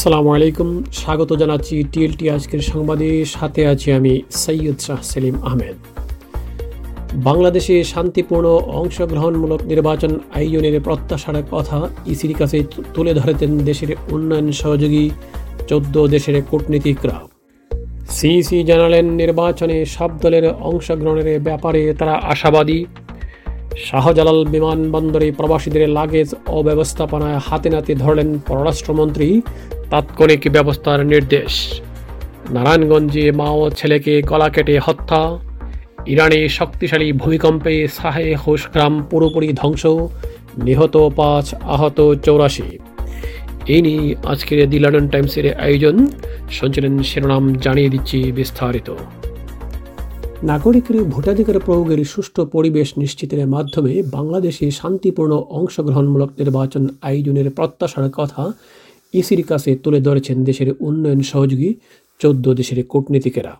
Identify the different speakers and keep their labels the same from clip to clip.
Speaker 1: সালামু আলাইকুম। স্বাগত জানাচ্ছি টিএলটি আজকের সংবাদে। সাথে আছি আমি সৈয়দ শাহ সেলিম আহমেদ। বাংলাদেশে শান্তিপূর্ণ, অংশগ্রহণমূলক নির্বাচন আয়োজনের প্রত্যাশার কথা ইসির কাছে তুলে ধরেছেন দেশের উন্নয়ন সহযোগী চোদ্দ দেশের কূটনীতিকরা সিইসি জানালেন, নির্বাচনে সব দলের অংশগ্রহণের ব্যাপারে তারা আশাবাদী। শাহজালাল বিমানবন্দরে প্রবাসীদের লাগেজ অব্যবস্থাপনায় হাতে নাতে ধরলেন পররাষ্ট্রমন্ত্রী তাৎক্ষণিক ব্যবস্থার নির্দেশ। নারায়ণগঞ্জে মা ও ছেলেকে গলা কেটে হত্যা। ইরানে শক্তিশালী ভূমিকম্পে সাহে হোস গ্রাম পুরোপুরি ধ্বংস। নিহত পাঁচ আহত চৌরাশি। এই নিয়ে আজকের দি লন্ডন টাইমসের আয়োজন। শুনছিলেন শিরোনাম জানিয়ে দিচ্ছি বিস্তারিত। নাগরিকের ভোটাধিকার প্রয়োগের সুষ্ঠু পরিবেশ নিশ্চিতের মাধ্যমে বাংলাদেশে শান্তিপূর্ণ অংশগ্রহণমূলক নির্বাচন আয়োজনের প্রত্যাশার কথা ইসির কাছে তুলে ধরেছেন দেশের উন্নয়ন সহযোগী চোদ্দ দেশের কূটনীতিকেরা।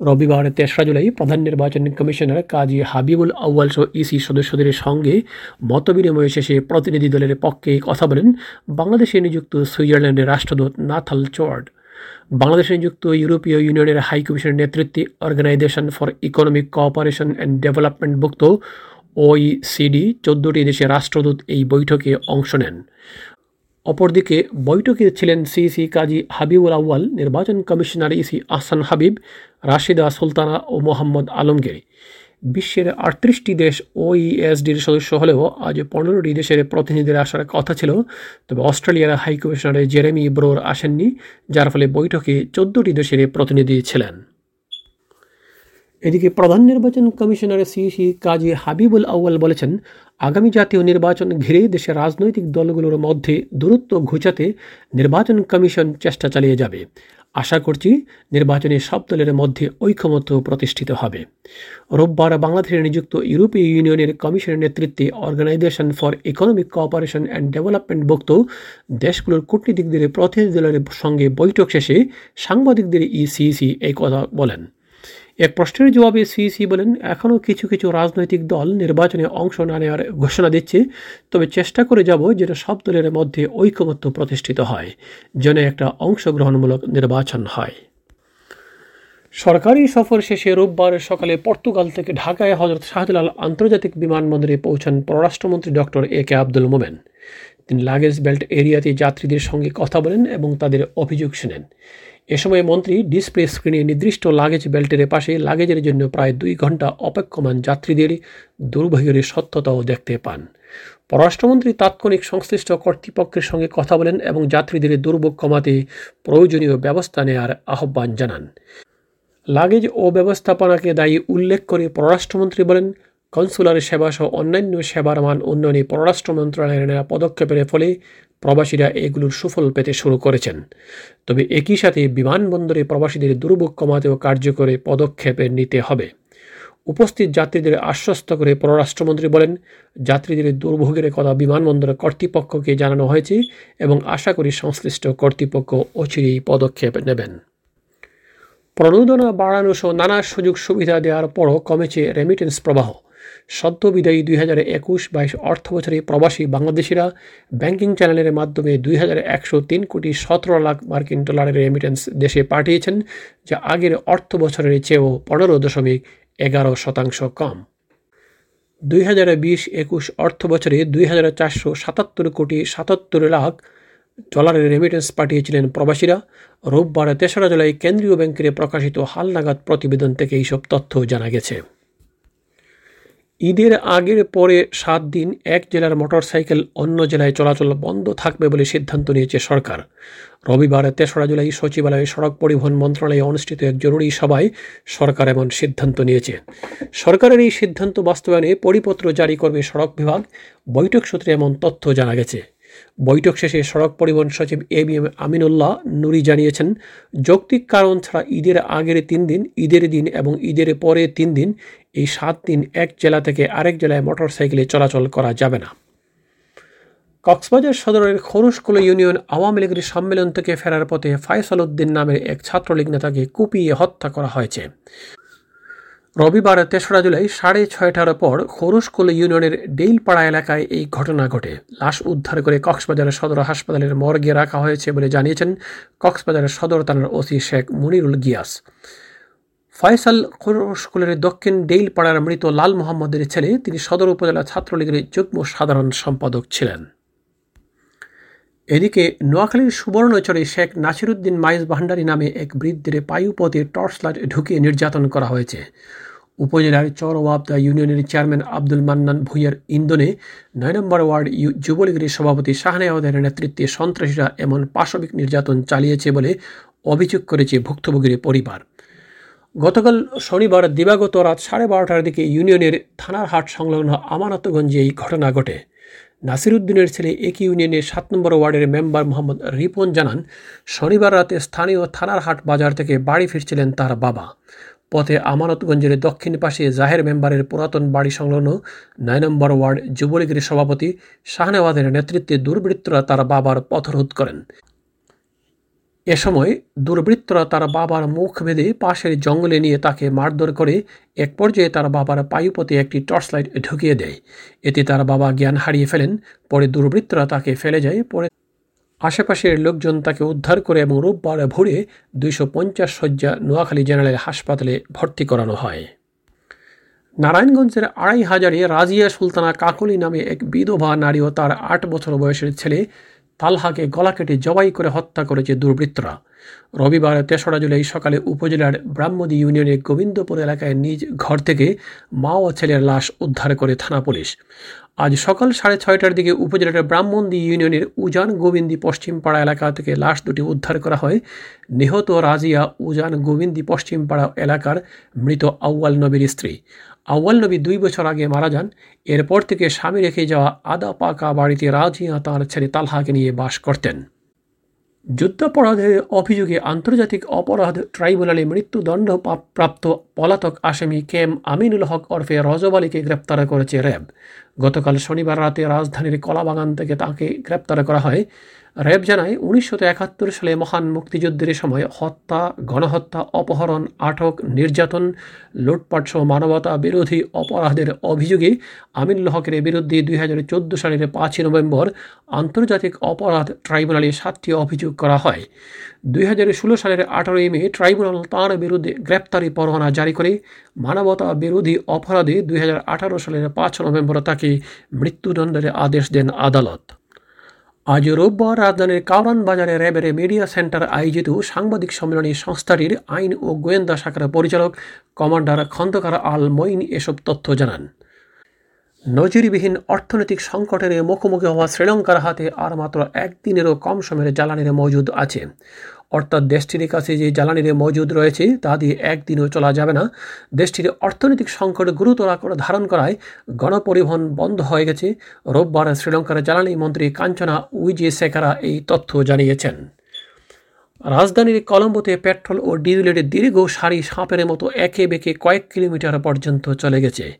Speaker 1: রবিবার তেসরা জুলাই প্রধান নির্বাচন কমিশনার কাজী হাবিবুল আউয়াল সহ ইসি সদস্যদের সঙ্গে মতবিনিময় শেষে প্রতিনিধি দলের পক্ষে কথা বলেন বাংলাদেশে নিযুক্ত সুইজারল্যান্ডের রাষ্ট্রদূত নাথাল চোয়ার্ড। বাংলাদেশে নিযুক্ত ইউরোপীয় ইউনিয়নের হাই কমিশনের নেতৃত্বে organisation for economic cooperation and ডেভেলপমেন্টভুক্ত OECD চোদ্দটি দেশের রাষ্ট্রদূত এই বৈঠকে অংশ নেন। অপরদিকে বৈঠকে ছিলেন সিইসি কাজী হাবিবুল আউয়াল, নির্বাচন কমিশনার ইসি আহসান হাবিব, রাশিদা সুলতানা ও মোহাম্মদ আলমগীর। বিশ্বের আটত্রিশটি দেশ ওইএসডির সদস্য হলেও আজ পনেরোটি দেশের প্রতিনিধিদের আসার কথা ছিল, তবে অস্ট্রেলিয়ার হাই কমিশনার জেরেমি ব্রোর আসেননি, যার ফলে বৈঠকে চোদ্দটি দেশের প্রতিনিধি ছিলেন। এদিকে প্রধান নির্বাচন কমিশনার সিইসি কাজী হাবিবুল আউয়াল বলেছেন আগামী জাতীয় নির্বাচন ঘিরে দেশের রাজনৈতিক দলগুলোর মধ্যে দূরত্ব ঘুচাতে নির্বাচন কমিশন চেষ্টা চালিয়ে যাবে। আশা করছি নির্বাচনে সব দলের মধ্যে ঐক্যমত্য প্রতিষ্ঠিত হবে। রোববার বাংলাদেশে নিযুক্ত ইউরোপীয় ইউনিয়নের কমিশনের নেতৃত্বে organisation for economic cooperation and development ভুক্ত দেশগুলোর কূটনীতিকদের প্রতিনিধি দলের সঙ্গে বৈঠক শেষে সাংবাদিকদের ইসিসি এই কথা বলেন। এক প্রশ্নের জবাবে সিইসি বলেন, এখনও কিছু কিছু রাজনৈতিক দল নির্বাচনে অংশ না নেওয়ার ঘোষণা দিচ্ছে, তবে চেষ্টা করে যাব যেন সব দলের মধ্যে ঐকমত্য প্রতিষ্ঠিত হয়, যেন একটা অংশগ্রহণমূলক নির্বাচন হয়। সরকারি সফর শেষে রোববার সকালে পর্তুগাল থেকে ঢাকায় হজরত শাহজালাল আন্তর্জাতিক বিমানবন্দরে পৌঁছান পররাষ্ট্রমন্ত্রী ডক্টর এ কে আব্দুল মোমেন। তিনি লাগেজ বেল্ট এরিয়াতে যাত্রীদের সঙ্গে কথা বলেন এবং তাদের অভিযোগ শুনেন। এ সময় মন্ত্রী ডিসপ্লে স্ক্রিনে নির্দিষ্ট লাগেজ বেল্টের পাশে লাগেজের জন্য প্রায় দুই ঘণ্টা অপেক্ষমান যাত্রীদের দুর্ভাগ্যের সত্যতাও দেখতে পান। পররাষ্ট্রমন্ত্রী তাৎক্ষণিক সংশ্লিষ্ট কর্তৃপক্ষের সঙ্গে কথা বলেন এবং যাত্রীদের দুর্ভোগ কমাতে প্রয়োজনীয় ব্যবস্থা নেওয়ার আহ্বান জানান। লাগেজ ও ব্যবস্থাপনাকে দায়ী উল্লেখ করে পররাষ্ট্রমন্ত্রী বলেন কনসুলার সেবা সহ অন্যান্য সেবার মান উন্নয়নে পররাষ্ট্র মন্ত্রণালয়ের নেওয়া পদক্ষেপের ফলে প্রবাসীরা এগুলোর সুফল পেতে শুরু করেছেন। তবে একই সাথে বিমানবন্দরে প্রবাসীদের দুর্ভোগ কমাতেও কার্যকরী পদক্ষেপ নিতে হবে। উপস্থিত যাত্রীদের আশ্বস্ত করে পররাষ্ট্রমন্ত্রী বলেন, যাত্রীদের দুর্ভোগের কথা বিমানবন্দর কর্তৃপক্ষকে জানানো হয়েছে এবং আশা করি সংশ্লিষ্ট কর্তৃপক্ষ অচিরেই পদক্ষেপ নেবেন। প্রণোদনা বাড়ানো সহ নানা সুযোগ সুবিধা দেওয়ার পরও কমেছে রেমিটেন্স প্রবাহ। সদ্য বিদায়ী দুই হাজার একুশ বাইশ অর্থ বছরে প্রবাসী বাংলাদেশিরা ব্যাংকিং চ্যানেলের মাধ্যমে দুই হাজার একশো তিন কোটি সতেরো লাখ মার্কিন ডলারের রেমিটেন্স দেশে পাঠিয়েছেন, যা আগের অর্থ বছরের চেয়েও পনেরো দশমিক এগারো শতাংশ কম। দুই হাজার বিশ একুশ অর্থ বছরে দুই হাজার চারশো সাতাত্তর কোটি সাতাত্তর লাখ ডলারের রেমিটেন্স পাঠিয়েছিলেন প্রবাসীরা। রোববার তেসরা জুলাই কেন্দ্রীয় ব্যাংকের প্রকাশিত হালনাগাদ প্রতিবেদন থেকে এইসব তথ্য জানা গেছে। ঈদের আগের পরে সাত দিন এক জেলার মোটরসাইকেল অন্য জেলায় চলাচল বন্ধ থাকবে বলে সিদ্ধান্ত নিয়েছে সরকার। রবিবার তেসরা জুলাই সচিবালয়ে সড়ক পরিবহন মন্ত্রণালয়ে অনুষ্ঠিত এক জরুরি সভায় সরকার এমন সিদ্ধান্ত নিয়েছে। সরকারের এই সিদ্ধান্ত বাস্তবায়নে পরিপত্র জারি করবে সড়ক বিভাগ। বৈঠক সূত্রে এমন তথ্য জানা গেছে। বৈঠক শেষে সড়ক পরিবহন সচিব A B M Aminullah Nuri জানিয়েছেন, যৌক্তিক কারণ ছাড়া ঈদের আগের তিন দিন, ঈদের দিন এবং ঈদের পরে তিন দিন, এই সাত দিন এক জেলা থেকে আরেক জেলায় মোটরসাইকেলে চলাচল করা যাবে না। কক্সবাজার সদরের খরুশকুলো ইউনিয়ন আওয়ামী লীগের সম্মেলন থেকে ফেরার পথে ফায়সাল উদ্দিন নামের এক ছাত্রলীগ নেতাকে কুপিয়ে হত্যা করা হয়েছে। রবিবার তেসরা জুলাই সাড়ে ছয়টার পর খোরশকুল ইউনিয়নের ডেইলপাড়া এলাকায় এই ঘটনা ঘটে। লাশ উদ্ধার করে কক্সবাজারের সদর হাসপাতালের মর্গে রাখা হয়েছে বলে জানিয়েছেন কক্সবাজারের সদর থানার ওসি শেখ মুনিরুল গিয়াস। ফয়সাল খোরশকুলের দক্ষিণ ডেইলপাড়ার মৃত লাল মোহাম্মদের ছেলে, তিনি সদর উপজেলা ছাত্রলীগের যুগ্ম সাধারণ সম্পাদক ছিলেন। এদিকে নোয়াখালীর সুবর্ণচরে শেখ নাসিরুদ্দিন মাইজ ভান্ডারী নামে এক বৃদ্ধের পায়ুপথে টর্চ লাইট ঢুকিয়ে নির্যাতন করা হয়েছে। উপজেলার চরওয়াবদা ইউনিয়নের চেয়ারম্যান আব্দুল মান্নান ভুইয়ার ইন্দনে নয় নম্বর ওয়ার্ড যুবলীগের সভাপতি শাহনায়াদের নেতৃত্বে সন্ত্রাসীরা এমন পাশবিক নির্যাতন চালিয়েছে বলে অভিযোগ করেছে ভুক্তভোগীর পরিবার। গতকাল শনিবার দিবাগত রাত সাড়ে বারোটার দিকে ইউনিয়নের থানার হাট সংলগ্ন আমানতগঞ্জে এই ঘটনা ঘটে। নাসিরুদ্দিনের ছেলে এক ইউনিয়নের সাত নম্বর ওয়ার্ডের মেম্বার মোহাম্মদ রিপন জানান, শনিবার রাতে স্থানীয় থানার হাট বাজার থেকে বাড়ি ফিরছিলেন তার বাবা। পথে আমানতগঞ্জের দক্ষিণ পাশে জাহের মেম্বারের পুরাতন বাড়ি সংলগ্ন নয় নম্বর ওয়ার্ড যুবলীগের সভাপতি শাহনেওয়াদের নেতৃত্বে দুর্বৃত্তরা তার বাবার পথরোধ করেন। এ সময় দুর্বৃত্তরা তার বাবার মুখ বেঁধে পাশের জঙ্গলে নিয়ে তাকে মারধর করে এক পর্যায়ে তার বাবার পায়ুপথে একটি টর্চ লাইট ঢুকিয়ে দেয়। এতে তার বাবা জ্ঞান হারিয়ে ফেলেন, পরে দুর্বৃত্তরা তাকে ফেলে যায়, পরে আশেপাশের লোকজন তাকে উদ্ধার করে এবং রোববার ভোরে দুইশো পঞ্চাশ শয্যা নোয়াখালী জেনারেল হাসপাতালে ভর্তি করানো হয়। নারায়ণগঞ্জের আড়াই হাজারে রাজিয়া সুলতানা কাকলি নামে এক বিধবা নারী ও তার আট বছর বয়সের ছেলে তালহাকে গলা কেটে জবাই করে হত্যা করেছে দুর্বৃত্তরা। রবিবার তেসরা জুলাই সকালে উপজেলার ব্রাহ্মদী ইউনিয়নের গোবিন্দপুর এলাকায় নিজ ঘর থেকে মা ও ছেলের লাশ উদ্ধার করে থানা পুলিশ। আজ সকাল সাড়ে ছয়টার দিকে উপজেলার ব্রাহ্মণদী ইউনিয়নের উজান গোবিন্দি পশ্চিমপাড়া এলাকা থেকে লাশ দুটি উদ্ধার করা হয়। নিহত রাজিয়া উজান গোবিন্দি পশ্চিমপাড়া এলাকার মৃত আউয়াল নবীর স্ত্রী। আউ্য়াল নবী দুই বছর আগে মারা যান। এরপর থেকে স্বামী রেখে যাওয়া আদা পাকা বাড়িতে রাজিয়া তাঁর ছেলে তালহাকে নিয়ে বাস করতেন। যুদ্ধাপরাধের অভিযোগে আন্তর্জাতিক অপরাধ ট্রাইব্যুনালে মৃত্যুদণ্ড প্রাপ্ত পলাতক আসামি কেম আমিনুল হক ওরফে রজব আলীকে গ্রেপ্তার করেছে র্যাব। গতকাল শনিবার রাতে রাজধানীর কলাবাগান থেকে তাকে গ্রেপ্তার করা হয়। র্যাব জানায়, উনিশশো একাত্তর সালে মহান মুক্তিযুদ্ধের সময় হত্যা, গণহত্যা, অপহরণ, আটক, নির্যাতন লুটপাট সহ মানবতা বিরোধী অপরাধের অভিযোগে আমিনুল হকের বিরুদ্ধে দুই হাজার চোদ্দ সালের পাঁচই নভেম্বর আন্তর্জাতিক অপরাধ ট্রাইব্যুনালে সাতটি অভিযোগ করা হয়। দুই হাজার ষোলো সালের আঠারোই মে ট্রাইব্যুনাল তাঁর বিরুদ্ধে গ্রেপ্তারি পরোয়ানা জারি করে, মানবতা বিরোধী অপরাধে দুই হাজার আঠারো সালের পাঁচ নভেম্বর তাকে মৃত্যুদণ্ডের আদেশ দেন আদালত। আজ রোববার রাজধানীর কাউরান বাজারে র্যাবের মিডিয়া সেন্টার আয়োজিত সাংবাদিক সম্মেলনে সংস্থাটির আইন ও গোয়েন্দা শাখার পরিচালক কমান্ডার খন্দকার আল মঈন এসব তথ্য জানান। নজিরবিহীন অর্থনৈতিক সংকটের মুখোমুখি হওয়া শ্রীলঙ্কার হাতে আর মাত্র একদিনেরও কম সময়ের জ্বালানির মজুদ আছে। অর্থাৎ দেশটির কাছে যে জ্বালানির মজুদ রয়েছে, তা দিয়ে একদিনও চলা যাবে না। দেশটির অর্থনৈতিক সংকট গুরুতর আকার ধারণ করায় গণপরিবহন বন্ধ হয়ে গেছে। রোববার শ্রীলঙ্কার জ্বালানি মন্ত্রী কাঞ্চনা উইজে শেখারা এই তথ্য জানিয়েছেন। রাজধানীর কলম্বোতে পেট্রোল ও ডিজেলের দীর্ঘ সারি সাঁপের মতো একে বেঁকে কয়েক কিলোমিটার পর্যন্ত চলে গেছে।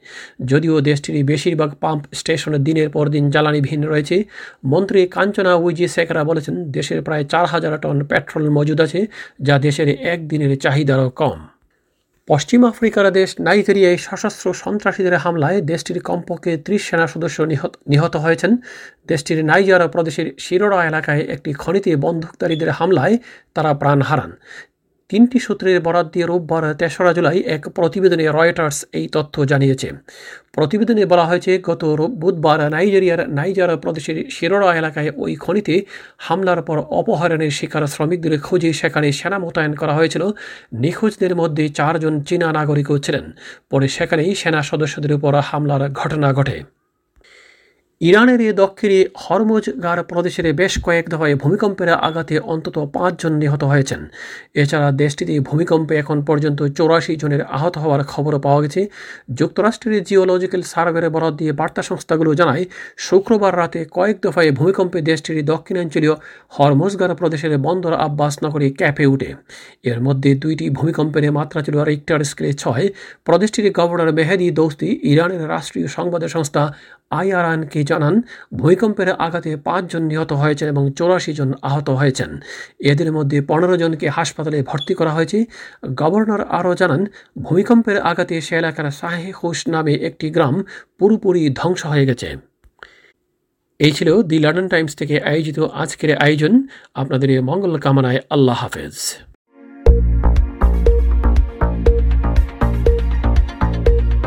Speaker 1: যদিও দেশটির বেশিরভাগ পাম্প স্টেশনে দিনের পর দিন জ্বালানি ভিন্ন রয়েছে। মন্ত্রী কাঞ্চনা উইজি শেখরা বলেছেন, দেশের প্রায় চার হাজার টন পেট্রোল মজুদ আছে, যা দেশের একদিনের চাহিদারও কম। পশ্চিম আফ্রিকার দেশ নাইজেরিয়ায় সশস্ত্র সন্ত্রাসীদের হামলায় দেশটির কমপক্ষে ত্রিশ সেনা সদস্য নিহত হয়েছেন। দেশটির নাইজার প্রদেশের শিরোড়া এলাকায় একটি খনিতে বন্দুকধারীদের হামলায় তারা প্রাণ হারান। তিনটি সূত্রের বরাদ দিয়ে রোববার তেসরা জুলাই এক প্রতিবেদনে রয়টার্স এই তথ্য জানিয়েছে। প্রতিবেদনে বলা হয়েছে, গত বুধবার নাইজেরিয়ার নাইজার প্রদেশের শিরোড়া এলাকায় ওই খনিতে হামলার পর অপহরণের শিকার শ্রমিকদের খোঁজে সেখানে সেনা মোতায়েন করা হয়েছিল। নিখোঁজদের মধ্যে চারজন চীনা নাগরিকও ছিলেন। পরে সেখানেই সেনা সদস্যদের উপর হামলার ঘটনা ঘটে। ইরানের দক্ষিণে হরমোজগার প্রদেশের বেশ কয়েক দফায় ভূমিকম্পের আঘাতে অন্তত পাঁচজন নিহত হয়েছেন। এছাড়া দেশটিতে ভূমিকম্পে এখন পর্যন্ত চৌরাশি জনের আহত হওয়ার খবর পাওয়া গেছে। যুক্তরাষ্ট্রের জিওলজিক্যাল সার্ভের বরাদ দিয়ে বার্তা সংস্থাগুলো জানায়, শুক্রবার রাতে কয়েক দফায় ভূমিকম্পে দেশটির দক্ষিণাঞ্চলীয় হরমোজগার প্রদেশের বন্দর আব্বাস নগরী ক্যাপে উঠে। এর মধ্যে দুইটি ভূমিকম্পের মাত্রা ছিল রিক্টার স্কেলে ছয়। প্রদেশটির গভর্নর মেহেদি দৌস্তি, ইরানের রাষ্ট্রীয় সংবাদ সংস্থা আইআরআনকে জানান, ভূমিকম্পের আঘাতে পাঁচজন নিহত হয়েছেন এবং চৌরাশি জন আহত হয়েছেন। এদের মধ্যে পনেরো জনকে হাসপাতালে ভর্তি করা হয়েছে। গভর্নর আরও জানান, ভূমিকম্পের আঘাতে সে এলাকার শাহে হোস নামে একটি গ্রাম পুরোপুরি ধ্বংস হয়ে গেছে। এই ছিল দি লন্ডন টাইমস থেকে আয়োজিত আজকের আয়োজন। আপনাদের মঙ্গল কামনায় আল্লাহ হাফেজ।